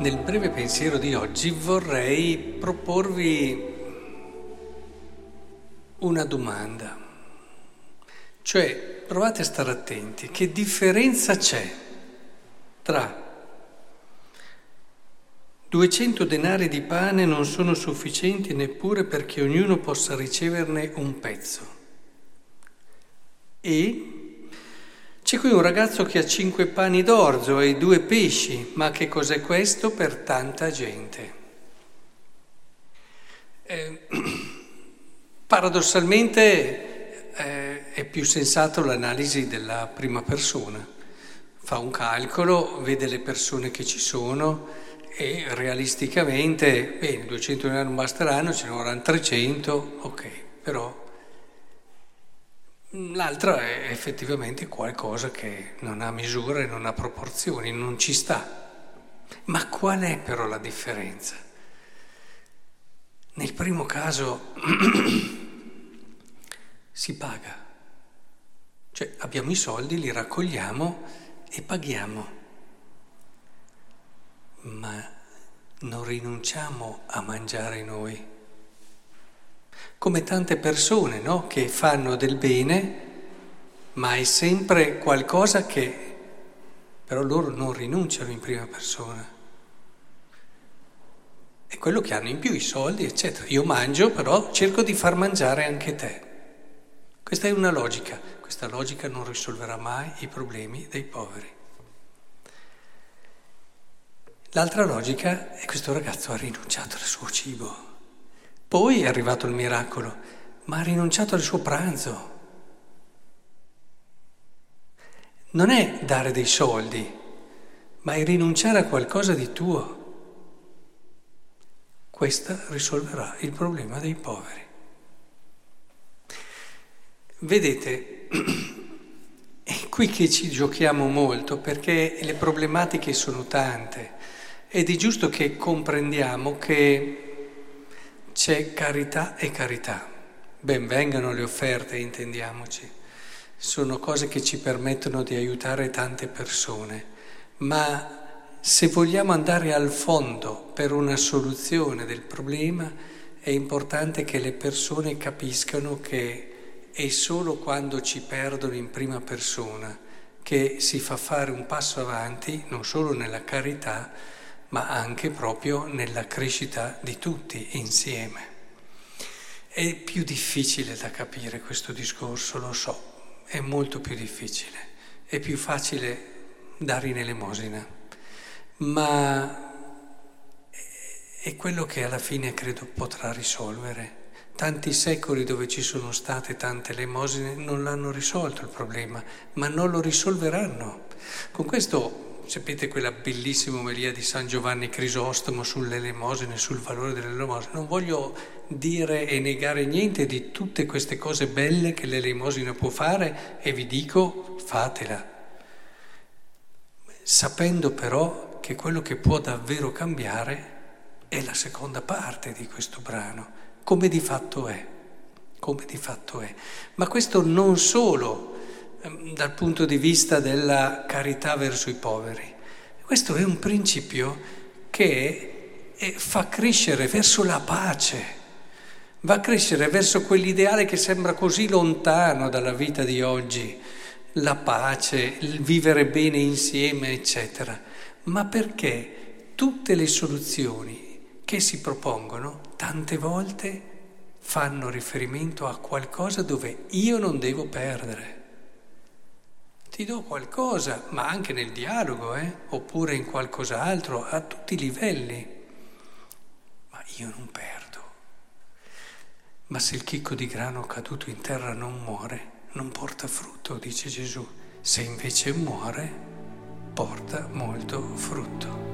Nel breve pensiero di oggi vorrei proporvi una domanda, cioè provate a stare attenti, che differenza c'è tra 200 denari di pane non sono sufficienti neppure perché ognuno possa riceverne un pezzo e c'è qui un ragazzo che ha cinque pani d'orzo e due pesci, ma che cos'è questo per tanta gente? Eh, paradossalmente eh, è più sensato l'analisi della prima persona. Fa un calcolo, vede le persone che ci sono e realisticamente, bene, 200 euro non basteranno, ce ne vorranno 300, ok, però L'altra è effettivamente qualcosa che non ha misure, non ha proporzioni, non ci sta. Ma qual è però la differenza? Nel primo caso si paga, cioè abbiamo i soldi, li raccogliamo e paghiamo, ma non rinunciamo a mangiare noi come tante persone no? che fanno del bene, ma è sempre qualcosa che però loro non rinunciano in prima persona. È quello che hanno in più, i soldi, eccetera. Io mangio, però cerco di far mangiare anche te. Questa è una logica. Questa logica non risolverà mai i problemi dei poveri. L'altra logica è che questo ragazzo ha rinunciato al suo cibo. Poi è arrivato il miracolo, ma ha rinunciato al suo pranzo. Non è dare dei soldi, ma è rinunciare a qualcosa di tuo. Questa risolverà il problema dei poveri. Vedete, è qui che ci giochiamo molto perché le problematiche sono tante ed è giusto che comprendiamo che c'è carità e carità. Ben vengano le offerte, intendiamoci. Sono cose che ci permettono di aiutare tante persone, ma se vogliamo andare al fondo per una soluzione del problema, è importante che le persone capiscano che è solo quando ci perdono in prima persona che si fa fare un passo avanti, non solo nella carità, ma anche proprio nella crescita di tutti insieme. È più difficile da capire questo discorso, lo so, è molto più difficile, è più facile dare in elemosina, ma è quello che alla fine credo potrà risolvere. Tanti secoli dove ci sono state tante elemosine non l'hanno risolto il problema, ma non lo risolveranno. Con questo sapete quella bellissima omelia di San Giovanni Crisostomo sulle elemosine, sul valore delle elemosine. Non voglio dire e negare niente di tutte queste cose belle che l'elemosina può fare e vi dico fatela, sapendo però che quello che può davvero cambiare è la seconda parte di questo brano, come di fatto è, come di fatto è. Ma questo non solo dal punto di vista della carità verso i poveri. Questo è un principio che fa crescere verso la pace, va a crescere verso quell'ideale che sembra così lontano dalla vita di oggi, la pace, il vivere bene insieme, eccetera. Ma perché tutte le soluzioni che si propongono tante volte fanno riferimento a qualcosa dove io non devo perdere ti do qualcosa, ma anche nel dialogo, eh? oppure in qualcos'altro, a tutti i livelli. Ma io non perdo. Ma se il chicco di grano caduto in terra non muore, non porta frutto, dice Gesù. Se invece muore, porta molto frutto.